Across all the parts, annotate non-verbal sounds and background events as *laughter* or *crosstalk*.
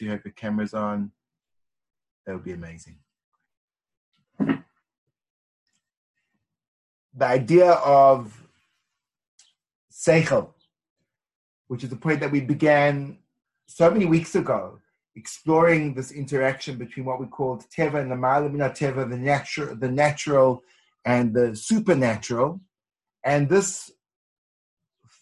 to have the cameras on, that would be amazing. The idea of seichel, which is a point that we began so many weeks ago, exploring this interaction between what we called teva and the malamina teva, the natural, the natural and the supernatural, and this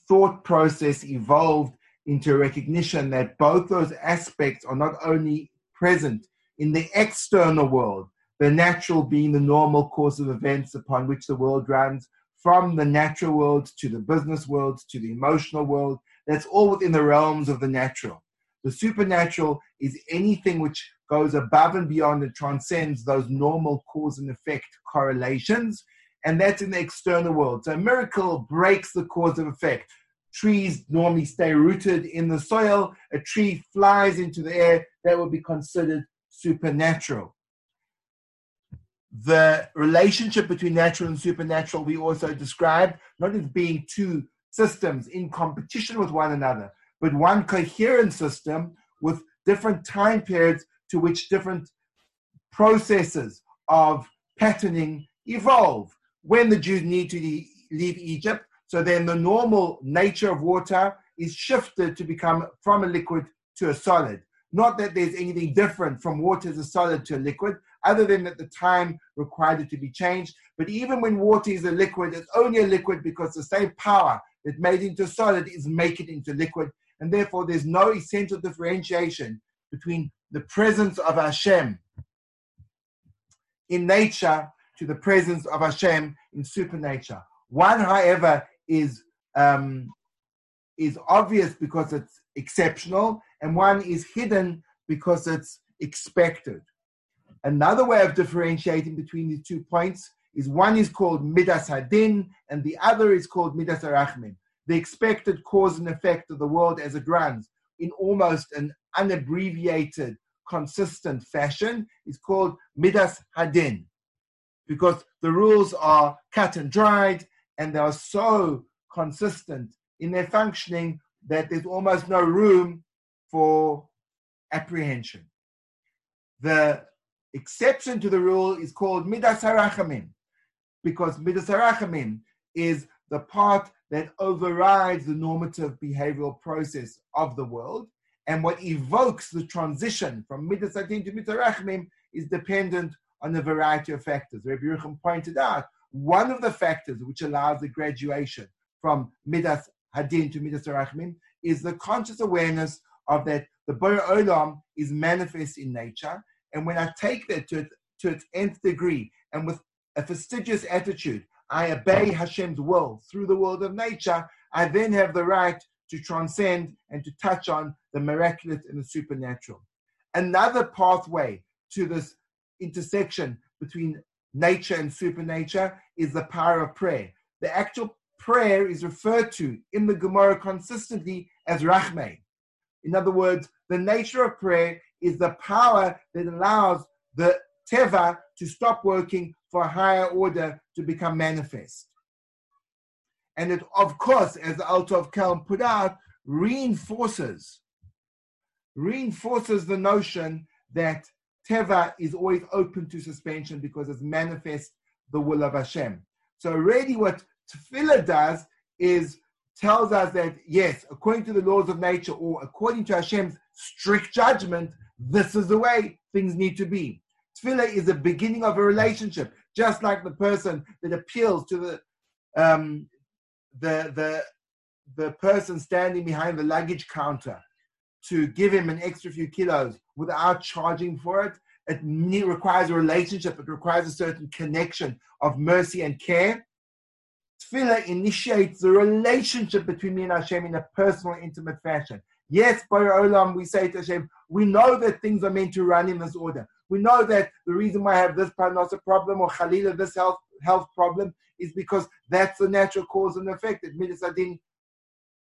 thought process evolved into recognition that both those aspects are not only present in the external world, the natural being the normal course of events upon which the world runs, from the natural world to the business world to the emotional world, that's all within the realms of the natural. The supernatural is anything which goes above and beyond and transcends those normal cause and effect correlations, and that's in the external world. So a miracle breaks the cause of effect. Trees normally stay rooted in the soil. A tree flies into the air. That would be considered supernatural. The relationship between natural and supernatural we also described not as being two systems in competition with one another, but one coherent system with different time periods to which different processes of patterning evolve. When the Jews need to leave Egypt, so then the normal nature of water is shifted to become from a liquid to a solid. Not that there's anything different from water as a solid to a liquid, other than that the time required it to be changed. But even when water is a liquid, it's only a liquid because the same power that made it into solid is make it into liquid. And therefore, there's no essential differentiation between the presence of Hashem in nature to the presence of Hashem in supernature. One, however, is um, is obvious because it's exceptional, and one is hidden because it's expected. Another way of differentiating between these two points is one is called midas hadin, and the other is called midas arachmin. The expected cause and effect of the world as it runs in almost an unabbreviated, consistent fashion is called midas hadin, because the rules are cut and dried and they are so consistent in their functioning that there's almost no room for apprehension. The exception to the rule is called midas harachamim, because midas harachamim is the part that overrides the normative behavioral process of the world, and what evokes the transition from midas hadin to midas harachamim is dependent on a variety of factors. Rabbi Yerucham pointed out one of the factors which allows the graduation from Midas Hadin to Midas Rachmin is the conscious awareness of that the Borei Olam is manifest in nature. And when I take that to, to its nth degree and with a fastidious attitude, I obey Hashem's will through the world of nature, I then have the right to transcend and to touch on the miraculous and the supernatural. Another pathway to this intersection between nature and supernature is the power of prayer. The actual prayer is referred to in the Gemara consistently as rachme. In other words, the nature of prayer is the power that allows the teva to stop working for a higher order to become manifest. And it, of course, as the Alter of Kelm put out, reinforces reinforces the notion that Teva is always open to suspension because it's manifest the will of Hashem. So already what Tefillah does is tells us that yes, according to the laws of nature or according to Hashem's strict judgment, this is the way things need to be. Tefillah is the beginning of a relationship, just like the person that appeals to the um, the the the person standing behind the luggage counter to give him an extra few kilos without charging for it. It requires a relationship. It requires a certain connection of mercy and care. Tefillah initiates the relationship between me and Hashem in a personal, intimate fashion. Yes, by Olam, we say to Hashem, we know that things are meant to run in this order. We know that the reason why I have this parnasa problem or Khalila, this health health problem, is because that's the natural cause and effect that Midas Hadin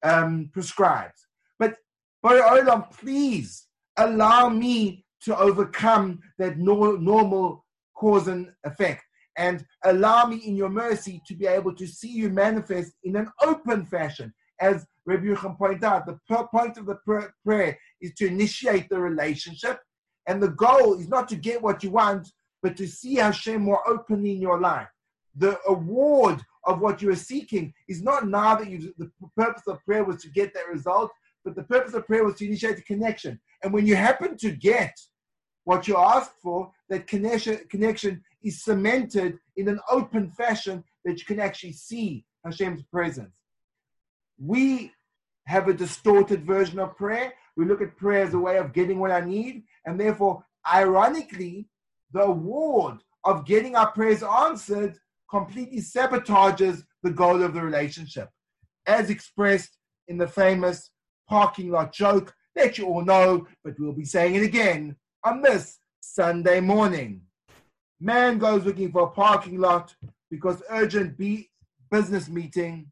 um, prescribes. But Baruch Olam, please allow me to overcome that no, normal cause and effect. And allow me in your mercy to be able to see you manifest in an open fashion as Rabbi Yerucham pointed out, the point of the prayer is to initiate the relationship, and the goal is not to get what you want, but to see Hashem more openly in your life. The award of what you are seeking is not now that you the purpose of prayer was to get that result, but the purpose of prayer was to initiate a connection. And when you happen to get what you ask for, that connection, connection is cemented in an open fashion that you can actually see Hashem's presence. We have a distorted version of prayer. We look at prayer as a way of getting what I need, and therefore, ironically, the award of getting our prayers answered completely sabotages the goal of the relationship, as expressed in the famous parking lot joke that you all know, but we'll be saying it again on this Sunday morning. Man goes looking for a parking lot because urgent business meeting.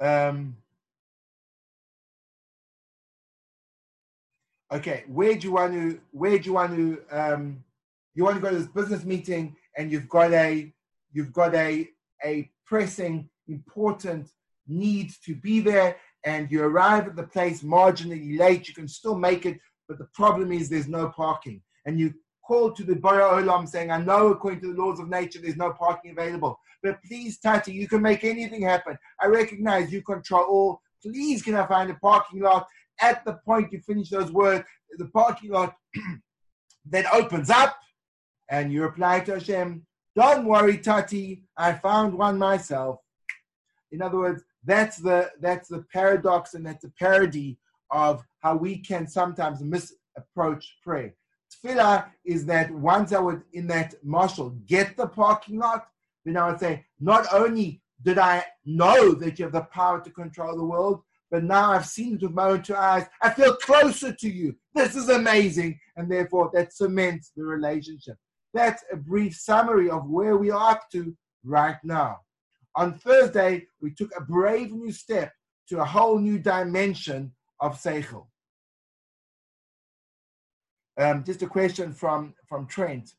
Um, okay, where do you want to? Where do you want to? Um, you want to go to this business meeting, and you've got a, you've got a a pressing, important need to be there, and you arrive at the place marginally late. You can still make it, but the problem is there's no parking, and you call to the Borei Olam saying, I know according to the laws of nature there's no parking available, but please, Tati, you can make anything happen. I recognize you control all. Please, can I find a parking lot? At the point you finish those words, the parking lot *clears throat* then opens up, and you reply to Hashem, Don't worry, Tati, I found one myself. In other words, that's the that's the paradox and that's the parody of how we can sometimes misapproach prayer. Tefillah is that once I was in that marshal get the parking lot, then I would say, not only did I know that you have the power to control the world, but now I've seen it with my own two eyes. I feel closer to you. This is amazing. And therefore, that cements the relationship. That's a brief summary of where we are up to right now. On Thursday, we took a brave new step to a whole new dimension of Seichel. Um, just a question from, from Trent,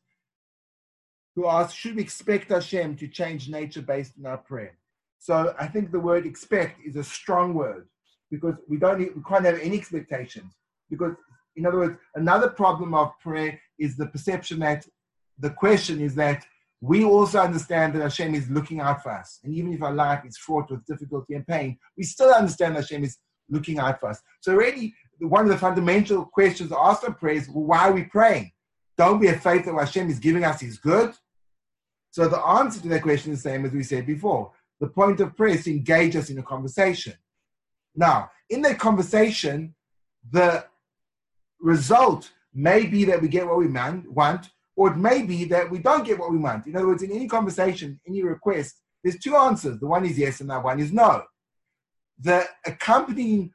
who asked, should we expect Hashem to change nature based on our prayer? So I think the word expect is a strong word because we don't we can't have any expectations. Because in other words, another problem of prayer is the perception that the question is that we also understand that Hashem is looking out for us. And even if our life is fraught with difficulty and pain, we still understand that Hashem is looking out for us. So really one of the fundamental questions asked in prayer is, well, why are we praying? Don't we have faith that Hashem is giving us is good? So the answer to that question is the same as we said before. The point of prayer is to engage us in a conversation. Now, in that conversation, the result may be that we get what we want, or it may be that we don't get what we want. In other words, in any conversation, any request, there's two answers. The one is yes, and that one is no. The accompanying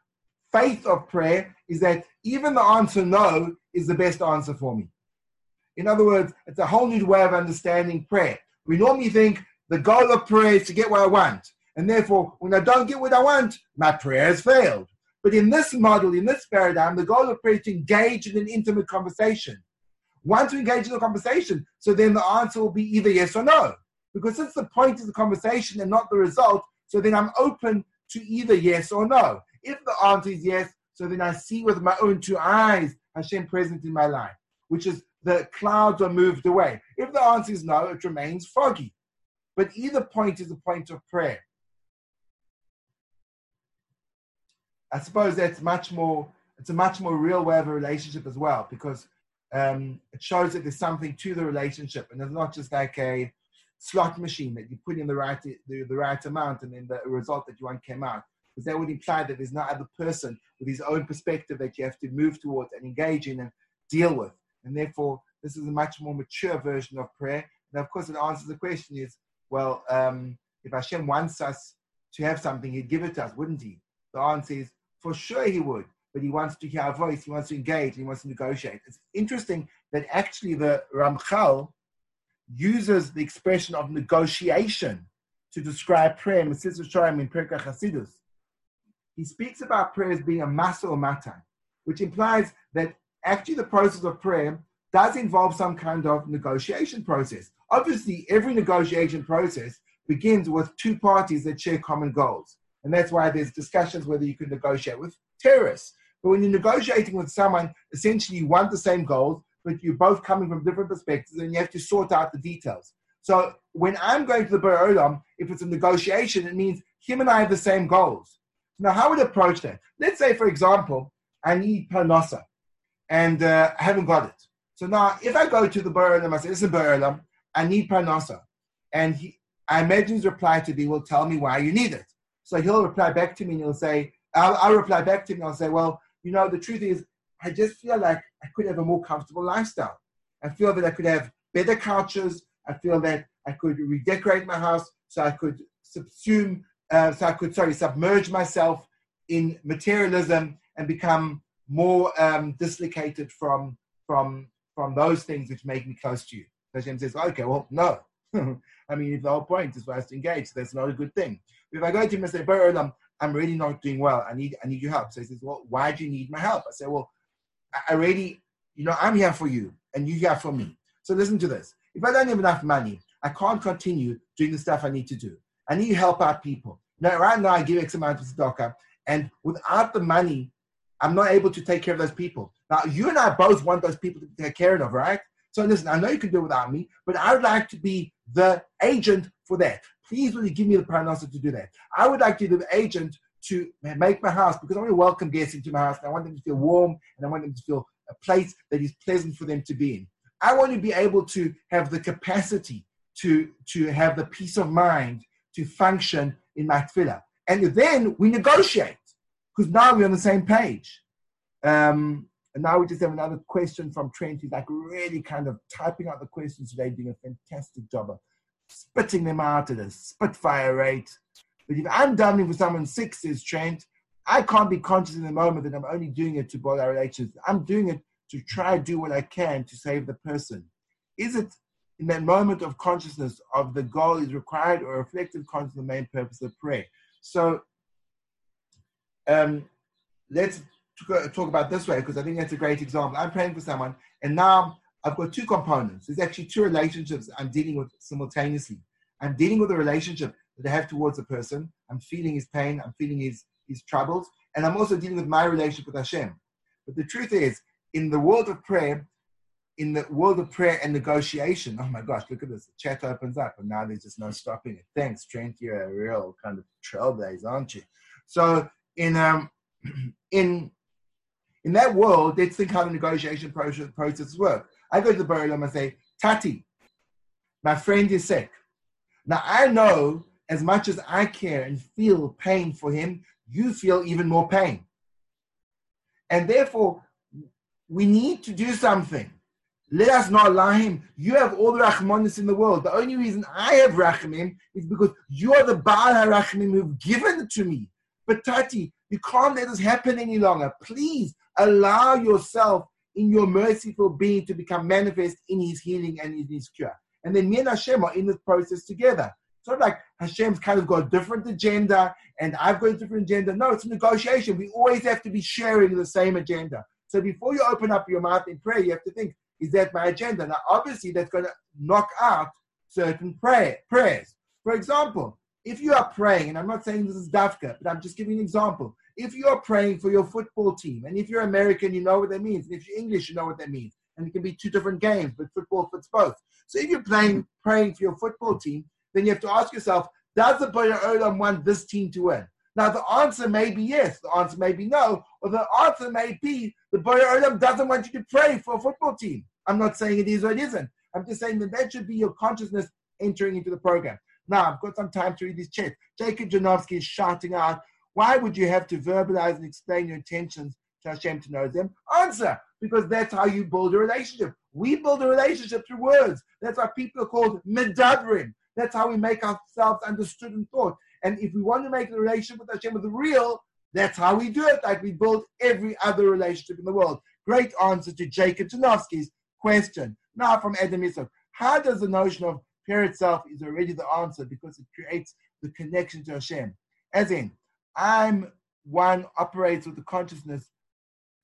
faith of prayer is that even the answer no is the best answer for me. In other words, it's a whole new way of understanding prayer. We normally think the goal of prayer is to get what I want. And therefore, when I don't get what I want, my prayer has failed. But in this model, in this paradigm, the goal of prayer is to engage in an intimate conversation. Want to engage in a conversation, so then the answer will be either yes or no. Because since the point is the conversation and not the result, so then I'm open to either yes or no. If the answer is yes, so then I see with my own two eyes Hashem present in my life, which is the clouds are moved away. If the answer is no, it remains foggy. But either point is a point of prayer. I suppose that's much more, it's a much more real way of a relationship as well, because um, it shows that there's something to the relationship and it's not just like a slot machine that you put in the right, the, the right amount and then the result that you want came out because that would imply that there's no other person with his own perspective that you have to move towards and engage in and deal with. And therefore, this is a much more mature version of prayer. And of course, it answers the question is, well, um, if Hashem wants us to have something, he'd give it to us, wouldn't he? The answer is, for sure he would. But he wants to hear our voice, he wants to engage, he wants to negotiate. It's interesting that actually the Ramchal uses the expression of negotiation to describe prayer in Yesharim in Perkei Chasidus he speaks about prayer as being a masa or matan, which implies that actually the process of prayer does involve some kind of negotiation process. Obviously, every negotiation process begins with two parties that share common goals. And that's why there's discussions whether you can negotiate with terrorists. But when you're negotiating with someone, essentially you want the same goals, but you're both coming from different perspectives and you have to sort out the details. So when I'm going to the Borei Olam, if it's a negotiation, it means him and I have the same goals. Now, how would I approach that? Let's say, for example, I need parnasa and uh, I haven't got it. So now, if I go to the Borei Olam, I say, listen, Borei Olam, I need parnasa. And he, I imagine his reply to me will tell me why you need it. So he'll reply back to me and he'll say, I'll, I'll reply back to him and I'll say, well, you know, the truth is, I just feel like I could have a more comfortable lifestyle. I feel that I could have better couches. I feel that I could redecorate my house so I could subsume, uh, so I could, sorry, submerge myself in materialism and become more um, dislocated from, from, from those things which make me close to you. So Hashem says, okay, well, no. *laughs* I mean, if the whole point is for us to engage, that's not a good thing. If I go to him and say, I'm, really not doing well. I need, I need your help. So he says, well, why do you need my help? I say, well, I already, you know, I'm here for you and you're here for me. So listen to this. If I don't have enough money, I can't continue doing the stuff I need to do. I need to help out people. Now, right now, I give X amount of tzedakah, and without the money, I'm not able to take care of those people. Now, you and I both want those people to be taken care of, right? So listen, I know you can do it without me, but I would like to be the agent for that. Please, will you give me the parnasa to do that? I would like to be the agent to make my house because I want to welcome guests into my house and I want them to feel warm and I want them to feel a place that is pleasant for them to be in. I want to be able to have the capacity to, to have the peace of mind to function in my tefillah. And then we negotiate because now we're on the same page. Um, and now we just have another question from Trent. He's like really kind of typing out the questions today, doing a fantastic job spitting them out at a spitfire rate. But if I'm davening for someone six, says Trent, I can't be conscious in the moment that I'm only doing it to build our relations. I'm doing it to try to do what I can to save the person. Is it in that moment of consciousness of the goal is required or reflective consciousness the main purpose of prayer? So um, let's talk about this way because I think that's a great example. I'm praying for someone, and now I've got two components. There's actually two relationships I'm dealing with simultaneously. I'm dealing with a relationship that I have towards a person. I'm feeling his pain. I'm feeling his his troubles, and I'm also dealing with my relationship with Hashem. But the truth is, in the world of prayer, in the world of prayer and negotiation, oh my gosh, look at this. The chat opens up, and now there's just no stopping it. Thanks, Trent. You're a real kind of trailblazer, aren't you? So in um *clears throat* in in that world, let's think how the negotiation process, process work. I go to the Borei Olam and say, Tati, my friend is sick. Now I know as much as I care and feel pain for him, you feel even more pain. And therefore, we need to do something. Let us not lie him. You have all the rachmanis in the world. The only reason I have rachamim is because you are the Baal HaRachamim who've given it to me. But Tati, you can't let this happen any longer. Please allow yourself in your merciful being to become manifest in his healing and in his cure. And then me and Hashem are in this process together. It's not like Hashem's kind of got a different agenda and I've got a different agenda. No, it's a negotiation. We always have to be sharing the same agenda. So before you open up your mouth in prayer, you have to think, is that my agenda? Now, obviously, that's going to knock out certain prayer, prayers. For example, if you are praying, and I'm not saying this is dafka, but I'm just giving an example. If you are praying for your football team, and if you're American, you know what that means, and if you're English, you know what that means, and it can be two different games, but football fits both. So if you're playing, praying for your football team, then you have to ask yourself, does the Borei Olam want this team to win? Now, the answer may be yes, the answer may be no, or the answer may be the Borei Olam doesn't want you to pray for a football team. I'm not saying it is or it isn't. I'm just saying that that should be your consciousness entering into the program. Now, I've got some time to read this chat. Jacob Janowski is shouting out, why would you have to verbalize and explain your intentions to Hashem to know them? Answer, because that's how you build a relationship. We build a relationship through words. That's why people are called medabrim. That's how we make ourselves understood and thought. And if we want to make the relationship with Hashem with real, that's how we do it, like we build every other relationship in the world. Great answer to Jacob Janowski's question. Now from Adam Yisrael. How does the notion of prayer itself is already the answer because it creates the connection to Hashem? As in, I'm one operates with the consciousness.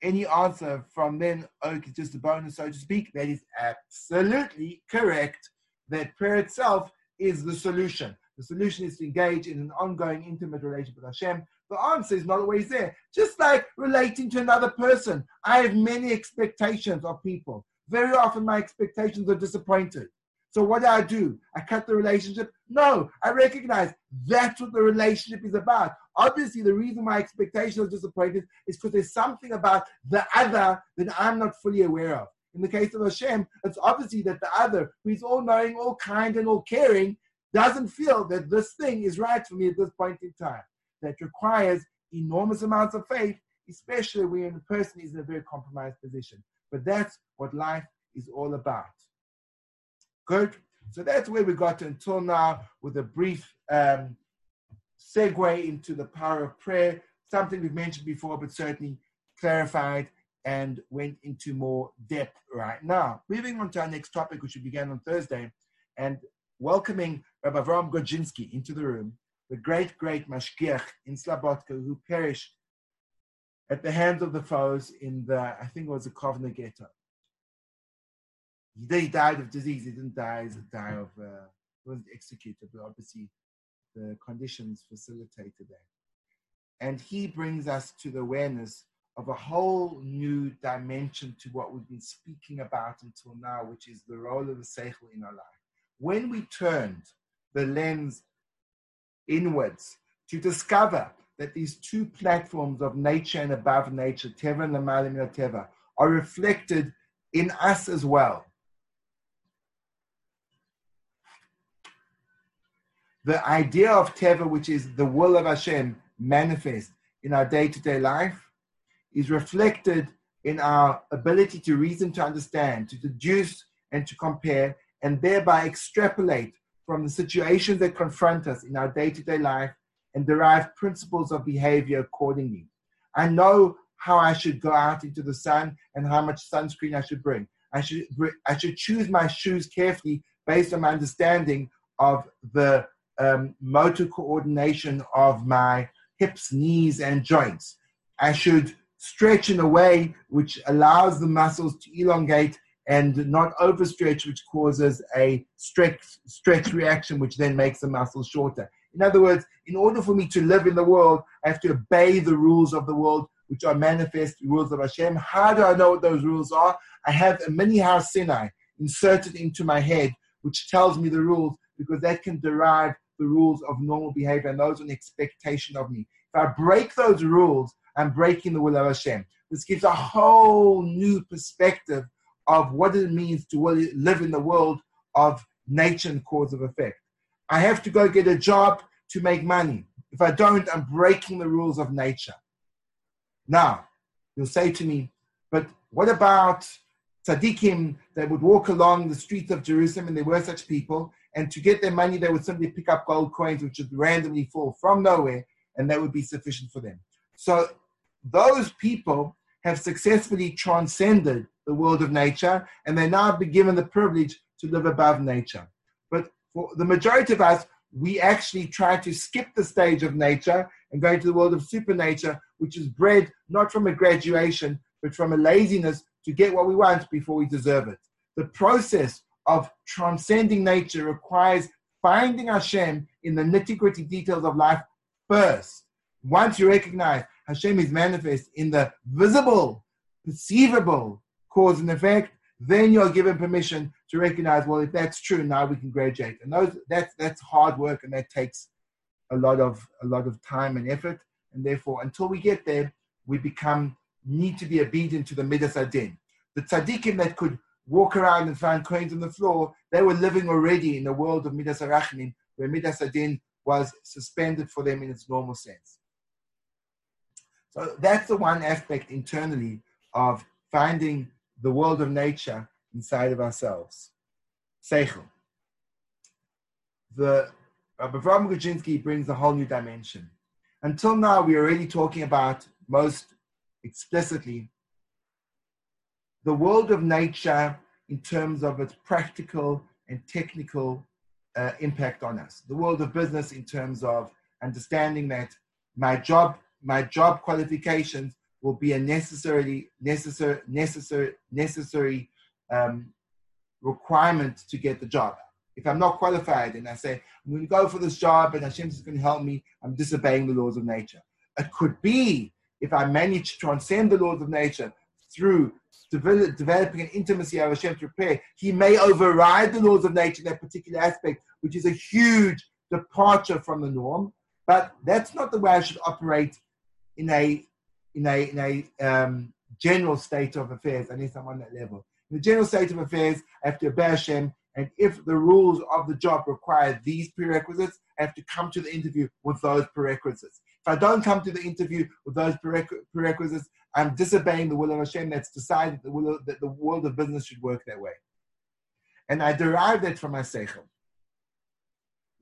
Any answer from then, oh, it's just a bonus, so to speak. That is absolutely correct. That prayer itself is the solution. The solution is to engage in an ongoing intimate relationship with Hashem. The answer is not always there. Just like relating to another person, I have many expectations of people. Very often, my expectations are disappointed. So, what do I do? I cut the relationship? No, I recognize that's what the relationship is about. Obviously, the reason my expectations are disappointed is because there's something about the other that I'm not fully aware of. In the case of Hashem, it's obviously that the other, who is all knowing, all kind, and all caring, doesn't feel that this thing is right for me at this point in time. That requires enormous amounts of faith, especially when the person is in a very compromised position. But that's what life is all about. Good. So that's where we got until now with a brief um, segue into the power of prayer, something we've mentioned before, but certainly clarified and went into more depth right now. Moving on to our next topic, which we began on Thursday, and welcoming Rabbi Avram Grodzinski into the room, the great, great Mashgiach in Slobodka who perished at the hands of the foes in the, I think it was the Kovna ghetto. He, died of disease, he didn't die, he died of, uh, he wasn't executed, but obviously the conditions facilitated that. And he brings us to the awareness of a whole new dimension to what we've been speaking about until now, which is the role of the seichel in our life. When we turned the lens inwards to discover that these two platforms of nature and above nature, Teva and Lamalim Teva, are reflected in us as well. The idea of Teva, which is the will of Hashem, manifest in our day to day life, is reflected in our ability to reason, to understand, to deduce, and to compare, and thereby extrapolate from the situations that confront us in our day to day life and derive principles of behavior accordingly. I know how I should go out into the sun and how much sunscreen I should bring. I should, I should choose my shoes carefully based on my understanding of the um, motor coordination of my hips, knees, and joints. I should stretch in a way which allows the muscles to elongate and not overstretch, which causes a stretch, stretch reaction, which then makes the muscles shorter. In other words, in order for me to live in the world, I have to obey the rules of the world, which are manifest rules of Hashem. How do I know what those rules are? I have a mini Har Sinai inserted into my head, which tells me the rules, because that can derive the rules of normal behavior, and those are an expectation of me. If I break those rules, I'm breaking the will of Hashem. This gives a whole new perspective of what it means to live in the world of nature and cause of effect. I have to go get a job to make money. If I don't, I'm breaking the rules of nature. Now, you'll say to me, but what about tzaddikim that would walk along the streets of Jerusalem, and there were such people, and to get their money, they would simply pick up gold coins, which would randomly fall from nowhere, and that would be sufficient for them. So those people have successfully transcended the world of nature, and they now be given the privilege to live above nature. But for the majority of us, we actually try to skip the stage of nature and go into the world of supernature, which is bred not from a graduation, but from a laziness to get what we want before we deserve it. The process of transcending nature requires finding Hashem in the nitty gritty details of life first. Once you recognize Hashem is manifest in the visible, perceivable cause and effect, then you're given permission to recognize, well, if that's true, now we can graduate. And those that's that's hard work and that takes a lot of a lot of time and effort. And therefore, until we get there, we become need to be obedient to the Midas Hadin. The tzaddikim that could walk around and find coins on the floor, they were living already in the world of Midas Harachamim, where Midas Hadin was suspended for them in its normal sense. So that's the one aspect internally of finding the world of nature inside of ourselves. Seichel. The Rabbi Grodzinski brings a whole new dimension. Until now, we're already talking about most explicitly the world of nature in terms of its practical and technical uh, impact on us. The world of business in terms of understanding that my job my job qualifications will be a necessarily necessary necessary necessary um, requirement to get the job. If I'm not qualified and I say, I'm going to go for this job and Hashem is going to help me, I'm disobeying the laws of nature. It could be if I manage to transcend the laws of nature through develop, developing an intimacy of Hashem to prayer, he may override the laws of nature in that particular aspect, which is a huge departure from the norm. But that's not the way I should operate in a in a in a um, general state of affairs. I need someone on that level. In the general state of affairs, I have to obey Hashem, and if the rules of the job require these prerequisites, I have to come to the interview with those prerequisites. If I don't come to the interview with those prerequisites, I'm disobeying the will of Hashem that's decided the will of, that the world of business should work that way. And I derive that from my seichel.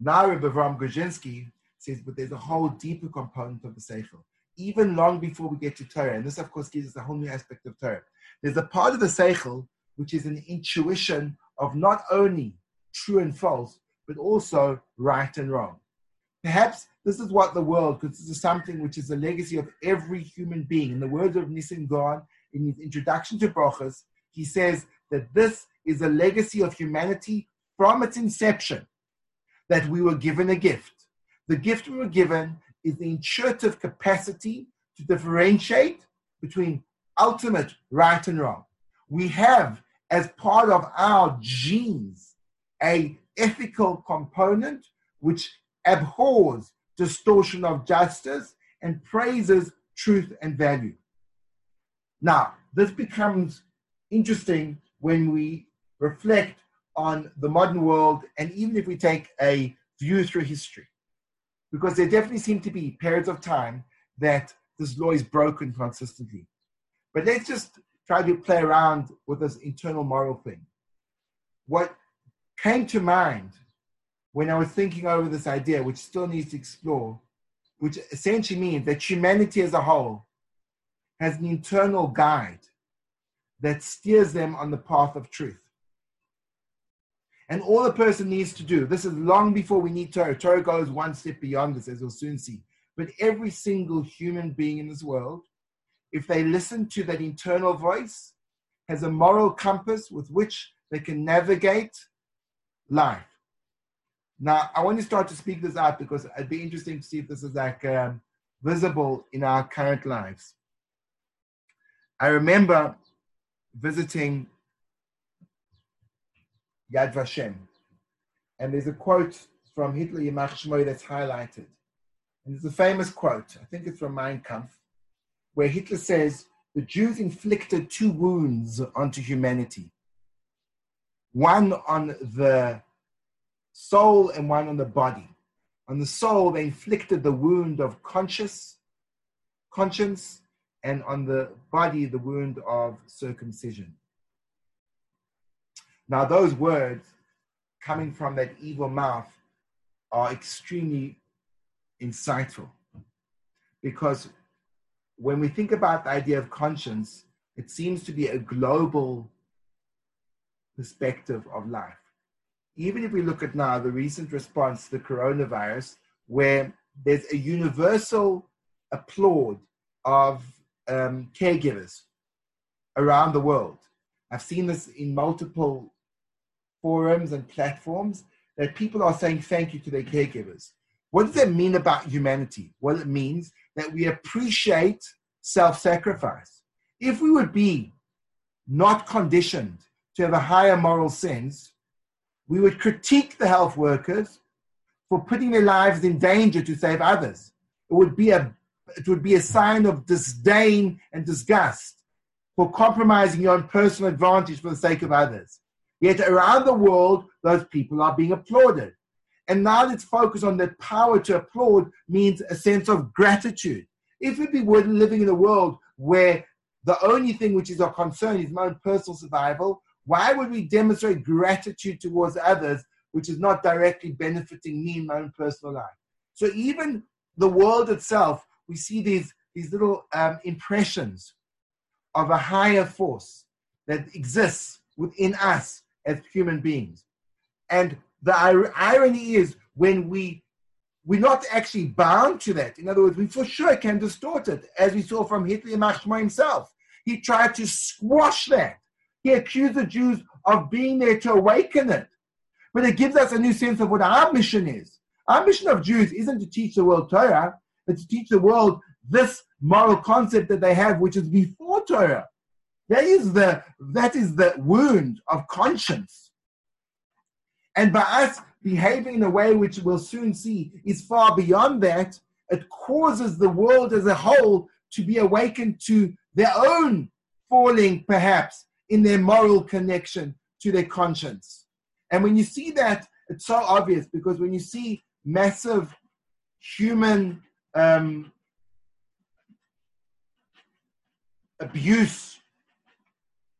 Now Rabbi Avram Grodzinski says, but there's a whole deeper component of the seichel. Even long before we get to Torah, and this of course gives us a whole new aspect of Torah. There's a part of the seichel which is an intuition of not only true and false, but also right and wrong. Perhaps this is what the world, because this is something which is a legacy of every human being. In the words of Nissim Gaon, in his introduction to Brochus, he says that this is a legacy of humanity from its inception, that we were given a gift. The gift we were given is the intuitive capacity to differentiate between ultimate right and wrong. We have, as part of our genes, a ethical component which abhors distortion of justice and praises truth and value. Now, this becomes interesting when we reflect on the modern world and even if we take a view through history, because there definitely seem to be periods of time that this law is broken consistently. But let's just try to play around with this internal moral thing. What came to mind when I was thinking over this idea, which still needs to explore, which essentially means that humanity as a whole has an internal guide that steers them on the path of truth. And all a person needs to do, this is long before we need Torah. Torah goes one step beyond this, as we'll soon see. But every single human being in this world, if they listen to that internal voice, has a moral compass with which they can navigate life. Now, I want to start to speak this out because it'd be interesting to see if this is like um, visible in our current lives. I remember visiting Yad Vashem, and there's a quote from Hitler Yamach Shmoy that's highlighted. And it's a famous quote, I think it's from Mein Kampf, where Hitler says, The Jews inflicted two wounds onto humanity one on the soul and one on the body. On the soul, they inflicted the wound of conscious, conscience, and on the body, the wound of circumcision. Now, those words coming from that evil mouth are extremely insightful because when we think about the idea of conscience, it seems to be a global perspective of life even if we look at now the recent response to the coronavirus, where there's a universal applaud of um, caregivers around the world. I've seen this in multiple forums and platforms that people are saying thank you to their caregivers. What does that mean about humanity? Well, it means that we appreciate self sacrifice. If we would be not conditioned to have a higher moral sense, we would critique the health workers for putting their lives in danger to save others. It would be a, it would be a sign of disdain and disgust for compromising your own personal advantage for the sake of others. Yet around the world, those people are being applauded. And now let's focus on that power to applaud means a sense of gratitude. If we were living in a world where the only thing which is our concern is my own personal survival, why would we demonstrate gratitude towards others, which is not directly benefiting me in my own personal life? So even the world itself, we see these, these little um, impressions of a higher force that exists within us as human beings. And the irony is when we we're not actually bound to that. In other words, we for sure can distort it, as we saw from Hitler Machma himself. He tried to squash that he accused the Jews of being there to awaken it. but it gives us a new sense of what our mission is. Our mission of Jews isn't to teach the world Torah, but to teach the world this moral concept that they have, which is before Torah. That is the that is the wound of conscience. And by us behaving in a way which we'll soon see is far beyond that, it causes the world as a whole to be awakened to their own falling, perhaps, in their moral connection to their conscience. And when you see that, it's so obvious because when you see massive human um, abuse,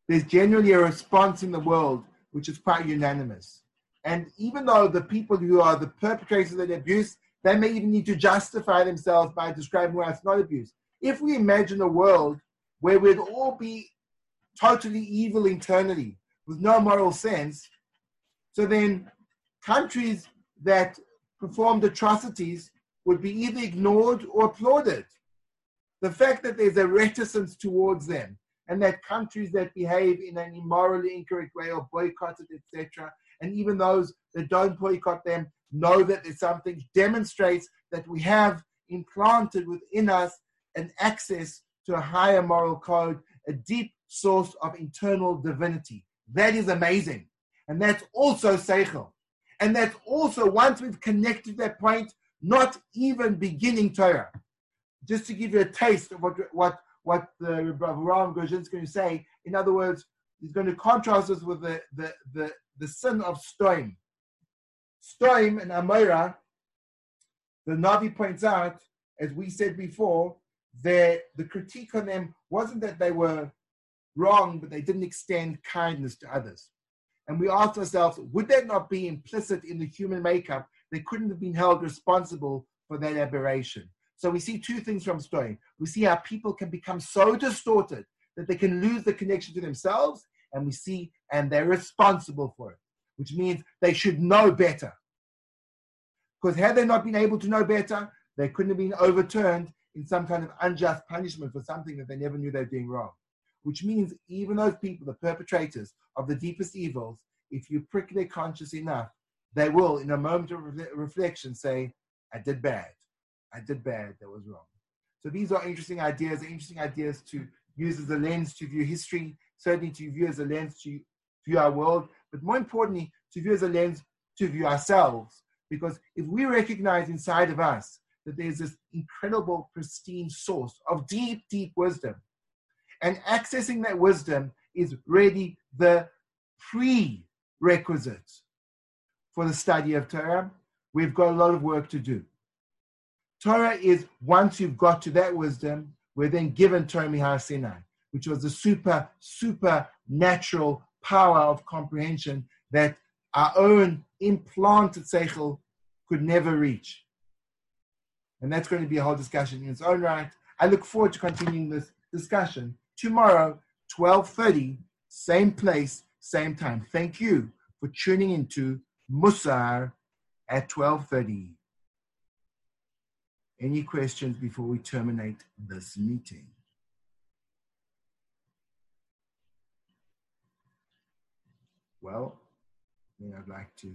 there's generally a response in the world which is quite unanimous. And even though the people who are the perpetrators of the abuse, they may even need to justify themselves by describing why it's not abuse. If we imagine a world where we'd all be totally evil internally with no moral sense, so then countries that performed atrocities would be either ignored or applauded. The fact that there's a reticence towards them and that countries that behave in an immorally incorrect way are boycotted, etc., and even those that don't boycott them know that there's something demonstrates that we have implanted within us an access to a higher moral code, a deep source of internal divinity. That is amazing. And that's also Seichel. And that's also, once we've connected that point, not even beginning Torah. Just to give you a taste of what, what, what the Ram Gozhin is going to say, in other words, he's going to contrast us with the, the, the, the sin of Stoim. Stoim and Amora, the Navi points out, as we said before, that the critique on them wasn't that they were wrong, but they didn't extend kindness to others. And we asked ourselves, would that not be implicit in the human makeup? They couldn't have been held responsible for that aberration. So we see two things from Stoim. We see how people can become so distorted that they can lose the connection to themselves, and we see, and they're responsible for it, which means they should know better. Because had they not been able to know better, they couldn't have been overturned in some kind of unjust punishment for something that they never knew they were doing wrong. Which means even those people, the perpetrators of the deepest evils, if you prick their conscience enough, they will, in a moment of reflection, say, I did bad. I did bad. That was wrong. So these are interesting ideas, interesting ideas to use as a lens to view history, certainly to view as a lens to view our world, but more importantly, to view as a lens to view ourselves. Because if we recognize inside of us that there's this incredible, pristine source of deep, deep wisdom. And accessing that wisdom is really the prerequisite for the study of Torah. We've got a lot of work to do. Torah is once you've got to that wisdom, we're then given Torah Mihar Sinai, which was the super, super natural power of comprehension that our own implanted seichel could never reach and that's going to be a whole discussion in its own right. I look forward to continuing this discussion tomorrow, 12.30, same place, same time. Thank you for tuning into Musar at 12.30. Any questions before we terminate this meeting? Well, then I'd like to